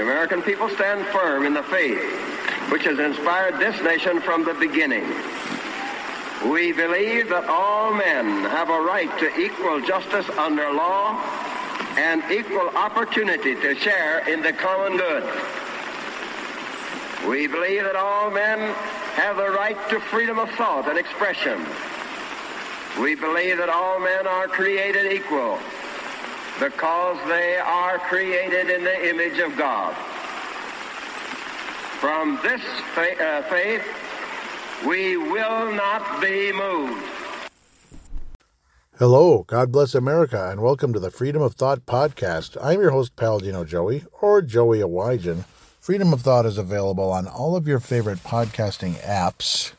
the American people stand firm in the faith which has inspired this nation from the beginning. We believe that all men have a right to equal justice under law and equal opportunity to share in the common good. We believe that all men have the right to freedom of thought and expression. We believe that all men are created equal because they are created in the image of God. From this fa- uh, faith, we will not be moved. Hello, God bless America, and welcome to the Freedom of Thought podcast. I'm your host, Paladino Joey, or Joey Awajan. Freedom of Thought is available on all of your favorite podcasting apps.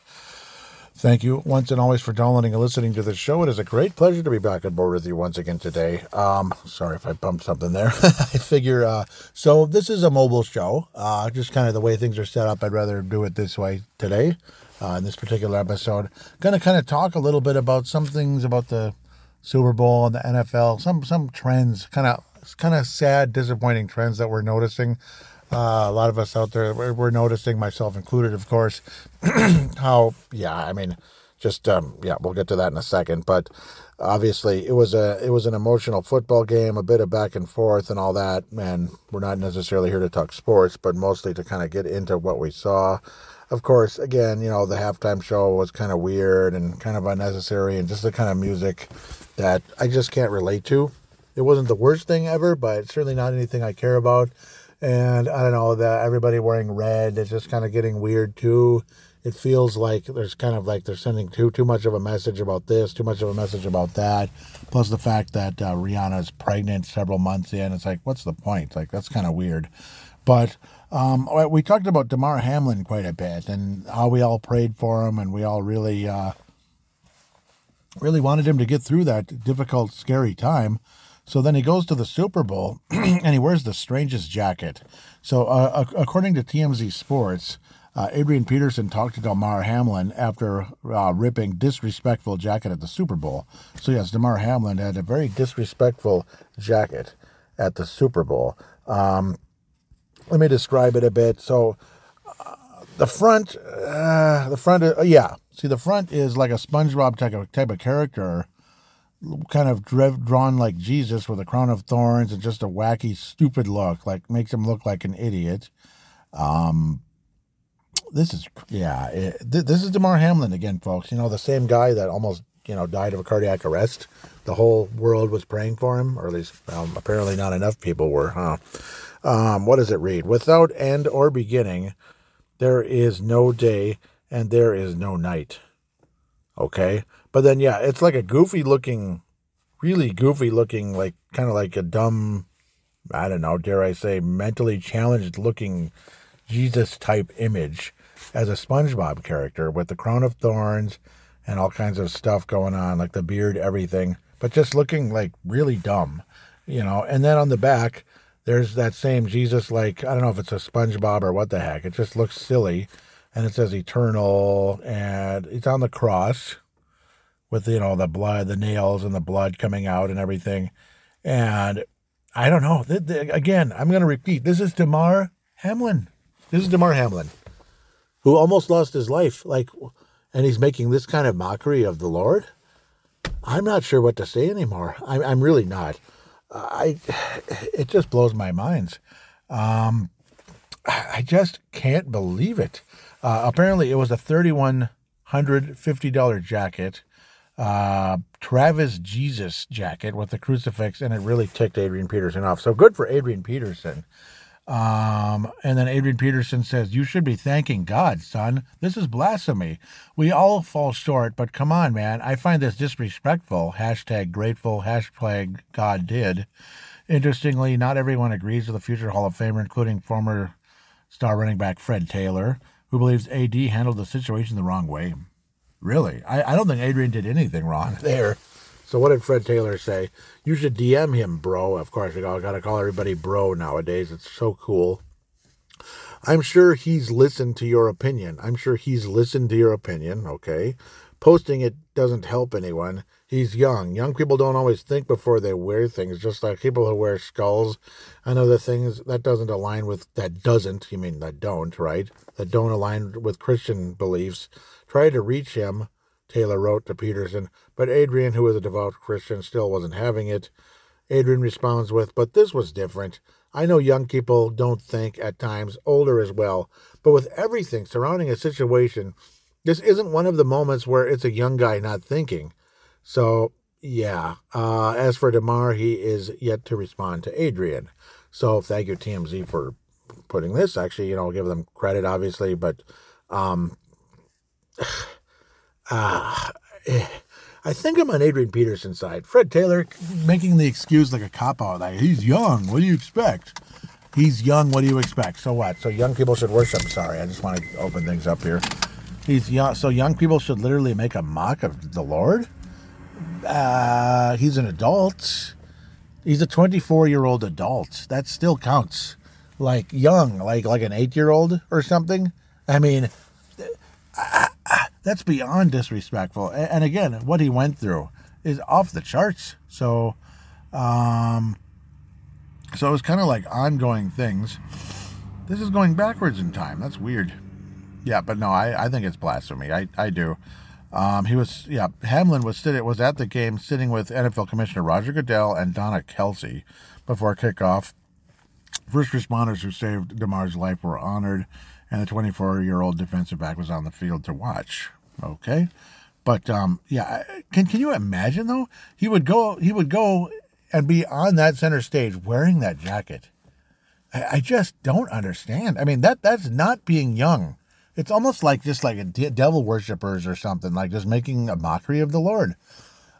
Thank you once and always for downloading and listening to the show. It is a great pleasure to be back on board with you once again today. Um, sorry if I bumped something there. I figure, uh, so this is a mobile show, uh, just kind of the way things are set up. I'd rather do it this way today, uh, in this particular episode. Going to kind of talk a little bit about some things about the Super Bowl and the NFL, some, some trends, kind of, kind of sad, disappointing trends that we're noticing. Uh, a lot of us out there, we're, we're noticing, myself included, of course, how, yeah, I mean, just, um, yeah, we'll get to that in a second. But obviously, it was a, it was an emotional football game, a bit of back and forth and all that. And we're not necessarily here to talk sports, but mostly to kind of get into what we saw. Of course, again, you know, the halftime show was kind of weird and kind of unnecessary, and just the kind of music that I just can't relate to. It wasn't the worst thing ever, but certainly not anything I care about. And I don't know that everybody wearing red is just kind of getting weird too. It feels like there's kind of like they're sending too too much of a message about this, too much of a message about that. Plus the fact that uh, Rihanna's pregnant several months in, it's like what's the point? Like that's kind of weird. But um, we talked about Damar Hamlin quite a bit and how we all prayed for him and we all really uh, really wanted him to get through that difficult, scary time. So then he goes to the Super Bowl and he wears the strangest jacket. So, uh, according to TMZ Sports, uh, Adrian Peterson talked to Damar Hamlin after uh, ripping disrespectful jacket at the Super Bowl. So yes, Damar Hamlin had a very disrespectful jacket at the Super Bowl. Um, let me describe it a bit. So uh, the front, uh, the front, uh, yeah. See, the front is like a SpongeBob type of type of character kind of drawn like Jesus with a crown of thorns and just a wacky, stupid look, like makes him look like an idiot. Um, this is yeah, it, th- this is Damar Hamlin again, folks. You know the same guy that almost you know died of a cardiac arrest. The whole world was praying for him, or at least um, apparently not enough people were, huh? Um, what does it read? Without end or beginning, there is no day and there is no night. Okay. But then, yeah, it's like a goofy looking, really goofy looking, like kind of like a dumb, I don't know, dare I say, mentally challenged looking Jesus type image as a SpongeBob character with the crown of thorns and all kinds of stuff going on, like the beard, everything, but just looking like really dumb, you know. And then on the back, there's that same Jesus, like, I don't know if it's a SpongeBob or what the heck. It just looks silly. And it says eternal, and it's on the cross with you know the blood, the nails and the blood coming out and everything. And I don't know. Again, I'm going to repeat. This is Damar Hamlin. This is Damar Hamlin, who almost lost his life. Like, and he's making this kind of mockery of the Lord. I'm not sure what to say anymore. I'm, I'm really not. I, it just blows my mind. Um, I just can't believe it. Uh, apparently, it was a thirty-one hundred fifty dollar jacket uh, Travis Jesus jacket with the crucifix, and it really ticked Adrian Peterson off. So good for Adrian Peterson. Um, and then Adrian Peterson says, You should be thanking God, son. This is blasphemy. We all fall short, but come on, man. I find this disrespectful. Hashtag grateful, hashtag God did. Interestingly, not everyone agrees with the future Hall of Famer, including former star running back Fred Taylor, who believes AD handled the situation the wrong way. Really? I, I don't think Adrian did anything wrong there. So what did Fred Taylor say? You should DM him, bro. Of course, we got to call everybody bro nowadays. It's so cool. I'm sure he's listened to your opinion. I'm sure he's listened to your opinion, okay? Posting it doesn't help anyone. he's young. Young people don't always think before they wear things, just like people who wear skulls and other things. That doesn't align with, that doesn't, you mean that don't, right? That don't align with Christian beliefs. Try to reach him, Taylor wrote to Peterson, but Adrian, who was a devout Christian, still wasn't having it. Adrian responds with, But this was different. I know young people don't think at times, older as well, but with everything surrounding a situation, this isn't one of the moments where it's a young guy not thinking. So, yeah. Uh, as for Damar, he is yet to respond to Adrian. So, thank you, TMZ, for putting this. Actually, you know, I'll give them credit, obviously, but um, uh, I think I'm on Adrian Peterson's side. Fred Taylor making the excuse like a cop out, like he's young. What do you expect? He's young. What do you expect? So what? So young people should worship. Sorry, I just want to open things up here. He's young. So young people should literally make a mock of the Lord. Uh, he's an adult. He's a 24 year old adult. That still counts. Like young, like like an eight year old or something. I mean, that's beyond disrespectful. And again, what he went through is off the charts. So, um, so it was kind of like ongoing things. This is going backwards in time. That's weird. Yeah, but no, I, I think it's blasphemy. I, I do. Um, he was yeah. Hamlin was sitting was at the game sitting with NFL Commissioner Roger Goodell and Donna Kelce before kickoff. First responders who saved Damar's life were honored, and the 24 year old defensive back was on the field to watch. Okay, but um, yeah, can can you imagine though? He would go he would go and be on that center stage wearing that jacket. I, I just don't understand. I mean that that's not being young. It's almost like just like a devil worshippers or something, like just making a mockery of the Lord,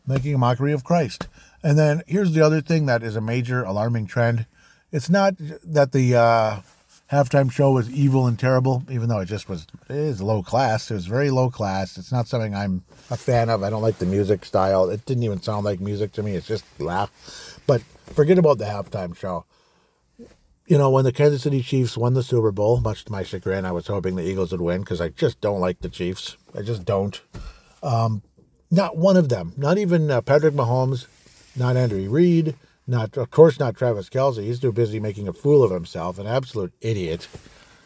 making a mockery of Christ. And then here's the other thing that is a major alarming trend. It's not that the uh, halftime show was evil and terrible, even though it just was it is low class. It was very low class. It's not something I'm a fan of. I don't like the music style. It didn't even sound like music to me. It's just laugh. But forget about the halftime show you know, when the Kansas City Chiefs won the Super Bowl, much to my chagrin, I was hoping the Eagles would win because I just don't like the Chiefs. I just don't. Um, not one of them, not even uh, Patrick Mahomes, not Andrew Reid, not of course not Travis Kelce. He's too busy making a fool of himself, an absolute idiot,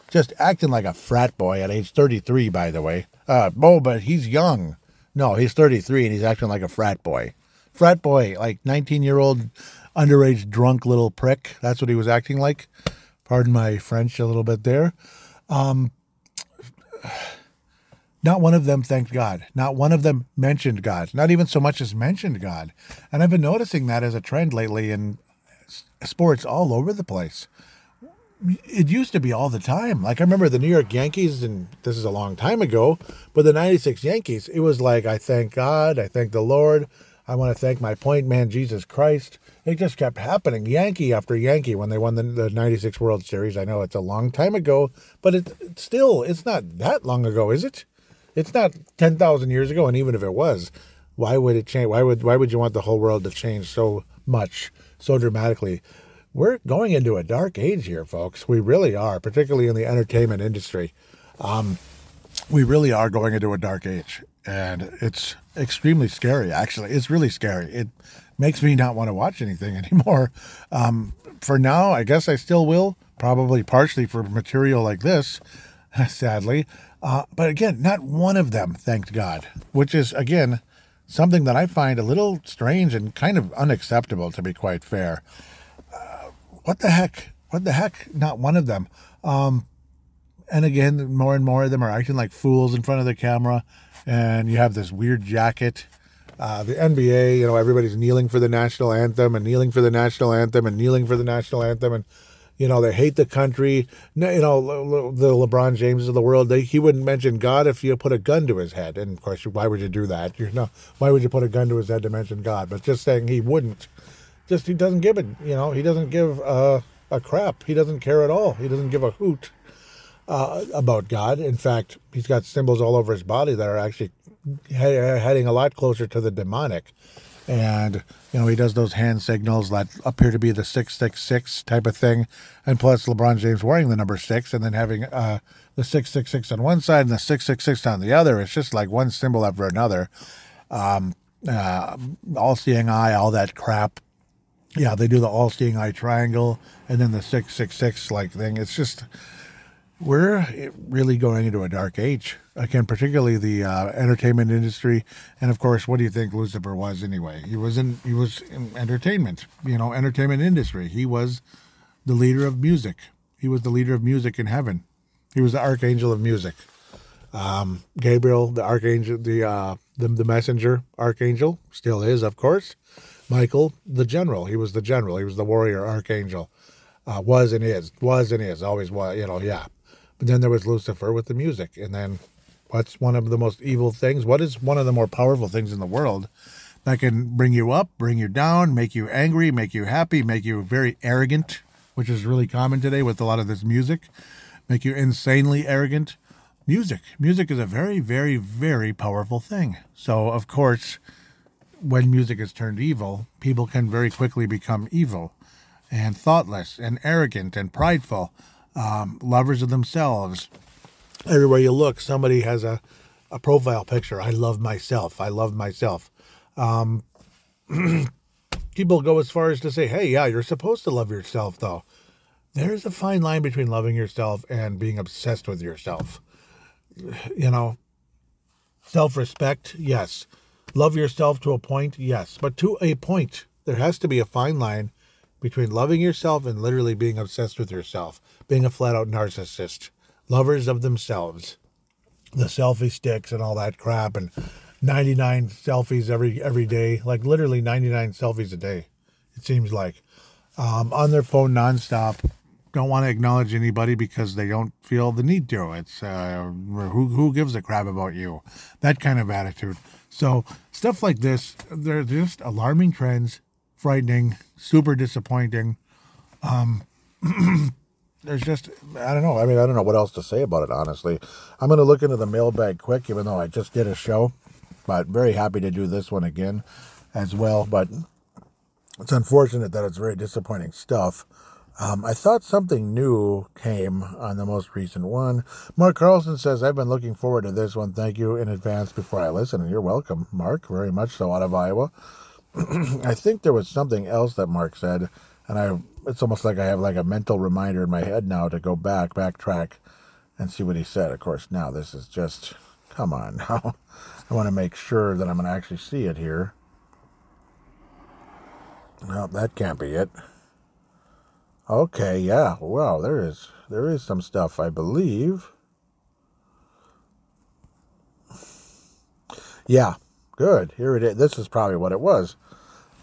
just acting like a frat boy at age 33. By the way, uh, oh, but he's young. No, he's 33 and he's acting like a frat boy. Frat boy, like 19 year old underage drunk little prick. That's what he was acting like. Pardon my French a little bit there. Um, not one of them thanked God. Not one of them mentioned God. Not even so much as mentioned God. And I've been noticing that as a trend lately in sports all over the place. It used to be all the time. Like I remember the New York Yankees, and this is a long time ago, but the 96 Yankees, it was like, I thank God, I thank the Lord, I want to thank my point man, Jesus Christ it just kept happening, Yankee after Yankee, when they won the, the 96 World Series. I know it's a long time ago, but it, it's still, it's not that long ago, is it? It's not 10,000 years ago, and even if it was, why would it change? Why would, why would you want the whole world to change so much, so dramatically? We're going into a dark age here, folks. We really are, particularly in the entertainment industry. Um, we really are going into a dark age, and it's extremely scary. Actually, it's really scary. It makes me not want to watch anything anymore. Um, for now, I guess I still will, probably partially for material like this, sadly. Uh, but again, not one of them thanked God, which is, again, something that I find a little strange and kind of unacceptable, to be quite fair. Uh, what the heck? What the heck? Not one of them. Um, and again, more and more of them are acting like fools in front of the camera. And you have this weird jacket uh, the NBA, you know, everybody's kneeling for the national anthem and kneeling for the national anthem and kneeling for the national anthem, and you know they hate the country. You know, the LeBron James of the world, they, he wouldn't mention God if you put a gun to his head. And of course, why would you do that? You know, why would you put a gun to his head to mention God? But just saying he wouldn't, just he doesn't give it. You know, he doesn't give a crap. He doesn't care at all. He doesn't give a hoot. Uh, about God. In fact, he's got symbols all over his body that are actually heading a lot closer to the demonic. And, you know, he does those hand signals that appear to be the 666 type of thing. And plus, LeBron James wearing the number six and then having uh, the 666 on one side and the 666 on the other. It's just like one symbol after another. Um, uh, all seeing eye, all that crap. Yeah, they do the all seeing eye triangle and then the 666 like thing. It's just, we're really going into a dark age. Again, particularly the uh, entertainment industry, and of course, what do you think Lucifer was anyway? He was in he was in entertainment, you know, entertainment industry. He was the leader of music. He was the leader of music in heaven. He was the archangel of music. Um, Gabriel, the archangel, the, uh, the the messenger archangel, still is, of course. Michael, the general. He was the general. He was the warrior archangel. Uh, was and is, was and is, always was. You know, yeah. But then there was Lucifer with the music, and then what's one of the most evil things? What is one of the more powerful things in the world that can bring you up, bring you down, make you angry, make you happy, make you very arrogant, which is really common today with a lot of this music, make you insanely arrogant. Music. Music is a very, very, very powerful thing. So, of course, when music is turned evil, people can very quickly become evil and thoughtless and arrogant and prideful, um, lovers of themselves, everywhere you look, somebody has a, a profile picture. I love myself. I love myself. Um, people go as far as to say, hey, yeah, you're supposed to love yourself, though. There's a fine line between loving yourself and being obsessed with yourself. You know, self respect, yes. Love yourself to a point, yes. But to a point, there has to be a fine line between loving yourself and literally being obsessed with yourself, being a flat out narcissist lovers of themselves, the selfie sticks and all that crap, and 99 selfies every every day, like literally 99 selfies a day. It seems like um, on their phone nonstop. Don't want to acknowledge anybody because they don't feel the need to. It's uh, who who gives a crap about you? That kind of attitude. So stuff like this, they're just alarming trends, frightening, super disappointing. Um, there's just I don't know. I mean, I don't know what else to say about it. Honestly, I'm going to look into the mailbag quick, even though I just did a show. But very happy to do this one again, as well. But it's unfortunate that it's very disappointing stuff. Um, I thought something new came on the most recent one. Mark Carlson says, I've been looking forward to this one. Thank you in advance before I listen. And you're welcome, Mark, very much so out of Iowa. I think there was something else that Mark said, and I it's almost like I have like a mental reminder in my head now to go back, backtrack, and see what he said. Of course, now this is just, come on now. I want to make sure that I'm going to actually see it here. No, that can't be it. Okay, yeah. Wow, there is there is some stuff, I believe. Yeah, good. Here it is. This is probably what it was.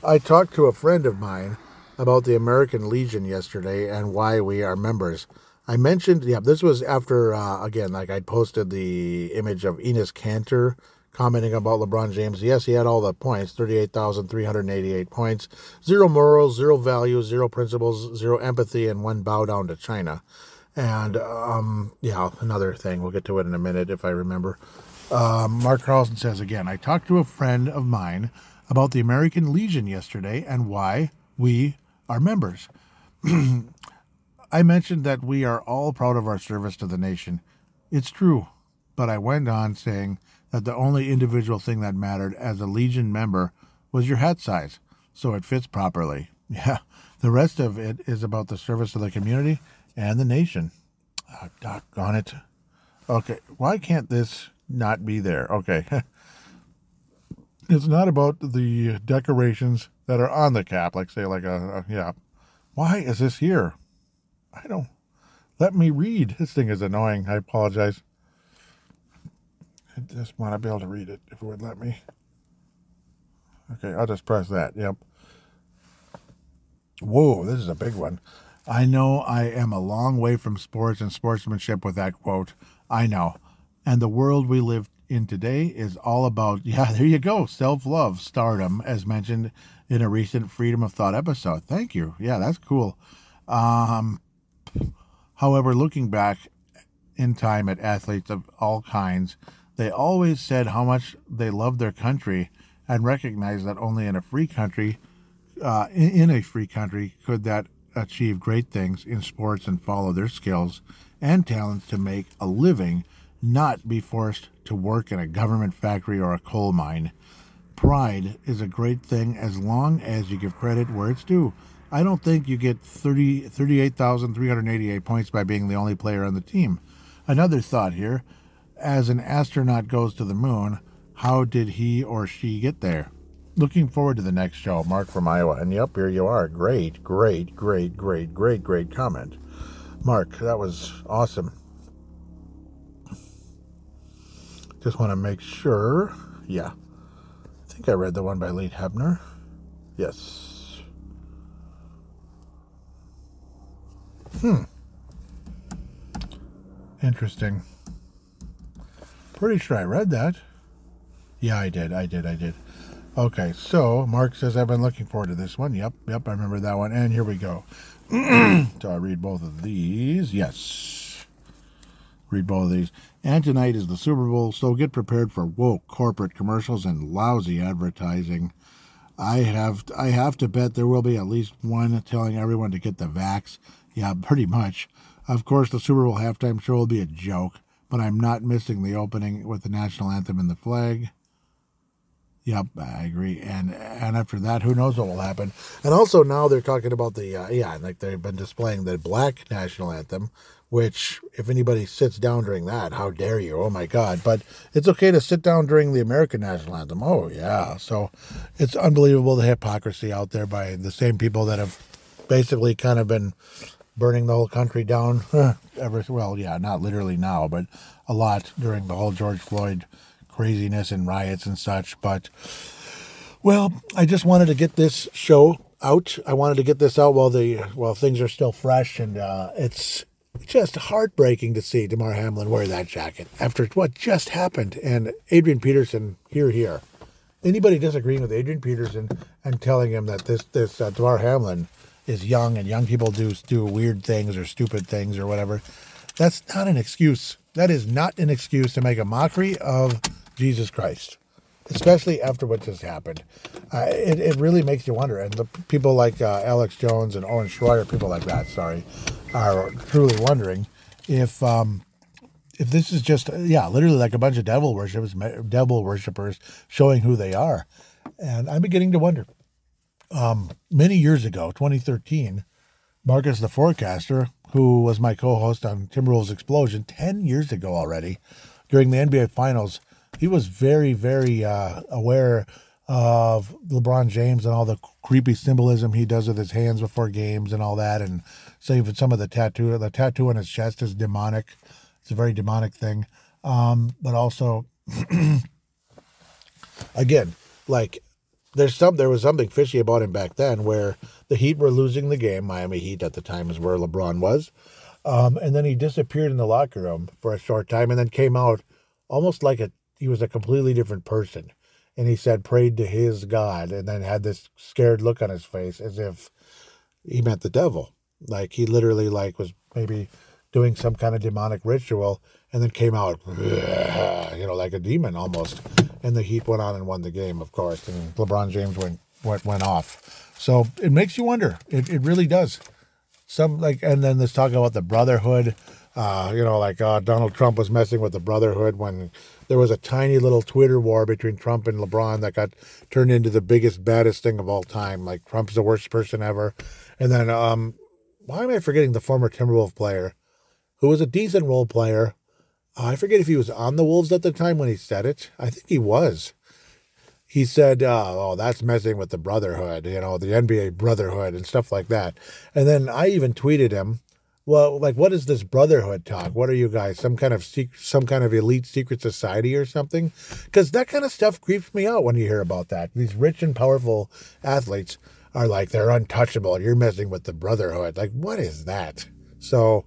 I talked to a friend of mine about the American Legion yesterday and why we are members. I mentioned, yeah, this was after, uh, again, like I posted the image of Enes Kanter commenting about LeBron James. Yes, he had all the points 38,388 points, zero morals, zero values, zero principles, zero empathy, and one bow down to China. And, um, yeah, another thing, we'll get to it in a minute if I remember. Um, Mark Carlson says again, I talked to a friend of mine about the American Legion yesterday and why we our members. I mentioned that we are all proud of our service to the nation. It's true, but I went on saying that the only individual thing that mattered as a Legion member was your hat size, so it fits properly. Yeah, the rest of it is about the service of the community and the nation. Oh, doggone it. Okay, why can't this not be there? Okay. it's not about the decorations that are on the cap, like say like a, a yeah. Why is this here? I don't. Let me read. This thing is annoying. I apologize. I just want to be able to read it if it would let me. Okay, I'll just press that. Yep. Whoa, this is a big one. I know I am a long way from sports and sportsmanship with that quote. I know. And the world we live in today is all about, yeah, there you go, self love, stardom, as mentioned in a recent Freedom of Thought episode. Thank you. Yeah, that's cool. Um, however, looking back in time at athletes of all kinds, they always said how much they loved their country and recognized that only in a free country, uh, in, in a free country, could that achieve great things in sports and follow their skills and talents to make a living, not be forced to work in a government factory or a coal mine. pride is a great thing as long as you give credit where it's due. I don't think you get 30, 38,388 points by being the only player on the team. Another thought here as an astronaut goes to the moon, how did he or she get there? Looking forward to the next show. Mark from Iowa. And yep, here you are. Great, great, great, great, great, great comment. Mark, that was awesome. Just want to make sure. Yeah. I think I read the one by Lee Hebner. Yes. Hmm. Interesting. Pretty sure I read that. Yeah, I did. I did. I did. Okay, so Mark says I've been looking forward to this one. Yep, yep, I remember that one. And here we go. so I read both of these. Yes. Read both of these. And tonight is the Super Bowl, so get prepared for woke corporate commercials and lousy advertising. I have I have to bet there will be at least one telling everyone to get the vax. Yeah, pretty much. Of course, the Super Bowl halftime show will be a joke, but I'm not missing the opening with the national anthem and the flag. Yep, I agree. And and after that, who knows what will happen? And also now they're talking about the uh, yeah, like they've been displaying the black national anthem, which if anybody sits down during that, how dare you? Oh my God! But it's okay to sit down during the American national anthem. Oh yeah, so it's unbelievable the hypocrisy out there by the same people that have basically kind of been burning the whole country down ever. Well, yeah, not literally now, but a lot during the whole George Floyd craziness and riots and such. But, well, I just wanted to get this show out. I wanted to get this out while the while things are still fresh, and uh, it's just heartbreaking to see Damar Hamlin wear that jacket after what just happened. And Adrian Peterson, here, here. Anybody disagreeing with Adrian Peterson and telling him that this this uh, Damar Hamlin is young and young people do do weird things or stupid things or whatever, that's not an excuse. That is not an excuse to make a mockery of Jesus Christ, especially after what just happened. Uh, it, it really makes you wonder. And the people like uh, Alex Jones and Owen Schroyer, people like that, sorry, are truly wondering if um, if this is just yeah, literally like a bunch of devil worshippers, devil worshippers showing who they are. And I'm beginning to wonder. Um, many years ago, 2013, Marcus the Forecaster, who was my co-host on Timberwolves Explosion 10 years ago already, during the NBA Finals, he was very, very uh, aware of LeBron James and all the creepy symbolism he does with his hands before games and all that, and so even some of the tattoo, the tattoo on his chest is demonic. It's a very demonic thing, um, but also, again, like there's some there was something fishy about him back then, where the Heat were losing the game. Miami Heat at the time is where LeBron was, um, and then he disappeared in the locker room for a short time, and then came out almost like a he was a completely different person. And he said, prayed to his God, and then had this scared look on his face as if he meant the devil. Like he literally like was maybe doing some kind of demonic ritual and then came out, you know, like a demon almost. And the Heat went on and won the game, of course. And LeBron James went went, went off. So it makes you wonder. It, it really does. Some like, and then this talking about the brotherhood. Uh, you know, like uh, Donald Trump was messing with the brotherhood when there was a tiny little Twitter war between Trump and LeBron that got turned into the biggest, baddest thing of all time. Like Trump's the worst person ever. And then, um, why am I forgetting the former Timberwolf player who was a decent role player? I forget if he was on the Wolves at the time when he said it. I think he was. He said, uh, "Oh, that's messing with the brotherhood, you know, the NBA brotherhood and stuff like that." And then I even tweeted him well, like, what is this brotherhood talk? What are you guys? Some kind of secret, some kind of elite secret society or something? Because that kind of stuff creeps me out when you hear about that. These rich and powerful athletes are like they're untouchable. You're messing with the brotherhood. Like, what is that? So,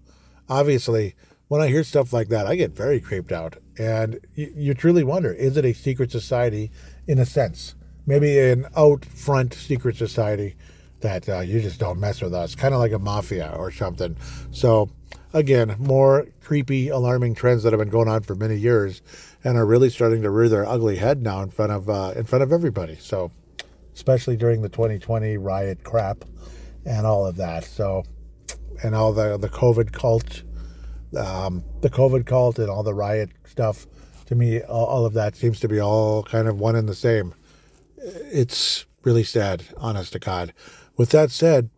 obviously, when I hear stuff like that, I get very creeped out, and you, you truly wonder: is it a secret society in a sense? Maybe an out front secret society that uh, you just don't mess with us, kind of like a mafia or something. So, again, more creepy, alarming trends that have been going on for many years and are really starting to rear their ugly head now in front of uh, in front of everybody. So, especially during the 2020 riot crap and all of that. So, and all the the COVID cult, um, the COVID cult, and all the riot stuff. To me, all, all of that seems to be all kind of one and the same. it's really sad, honest to God. With that said,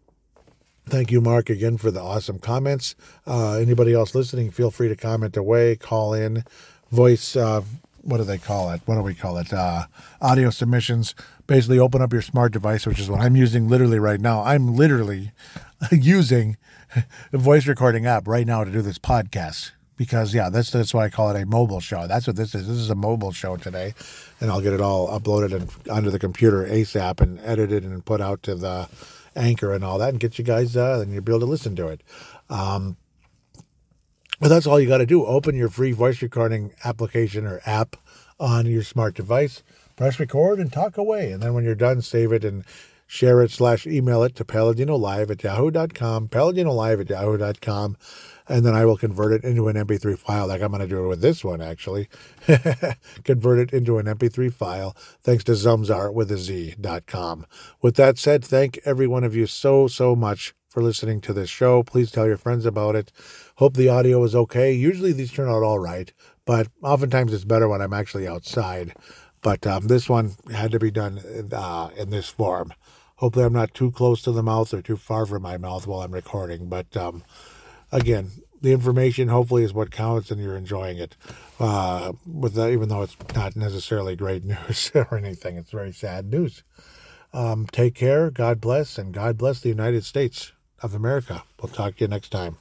thank you, Mark, again for the awesome comments. Uh, anybody else listening, feel free to comment away, call in, voice. Uh, what do they call it? What do we call it? Uh, audio submissions. Basically, open up your smart device, which is what I'm using literally right now. I'm literally using a voice recording app right now to do this podcast because yeah, that's that's why I call it a mobile show. That's what this is. This is a mobile show today, and I'll get it all uploaded and onto the computer ASAP and edited and put out to the anchor and all that, and get you guys uh, and you'll be able to listen to it. Um, but that's all you got to do. Open your free voice recording application or app on your smart device, press record, and talk away. And then when you're done, save it and share it slash email it to paladinolive at yahoo.com, paladinolive at yahoo.com and then I will convert it into an MP3 file, like I'm going to do it with this one, actually. convert it into an MP3 file, thanks to Zamzar with a Z.com. With that said, thank every one of you so, so much for listening to this show. Please tell your friends about it. Hope the audio is okay. Usually these turn out all right, but oftentimes it's better when I'm actually outside. But um, this one had to be done uh, in this form. Hopefully, I'm not too close to the mouth or too far from my mouth while I'm recording. But um, again, the information hopefully is what counts, and you're enjoying it. Uh, with that, even though it's not necessarily great news or anything, it's very sad news. Um, take care. God bless, and God bless the United States of America. We'll talk to you next time.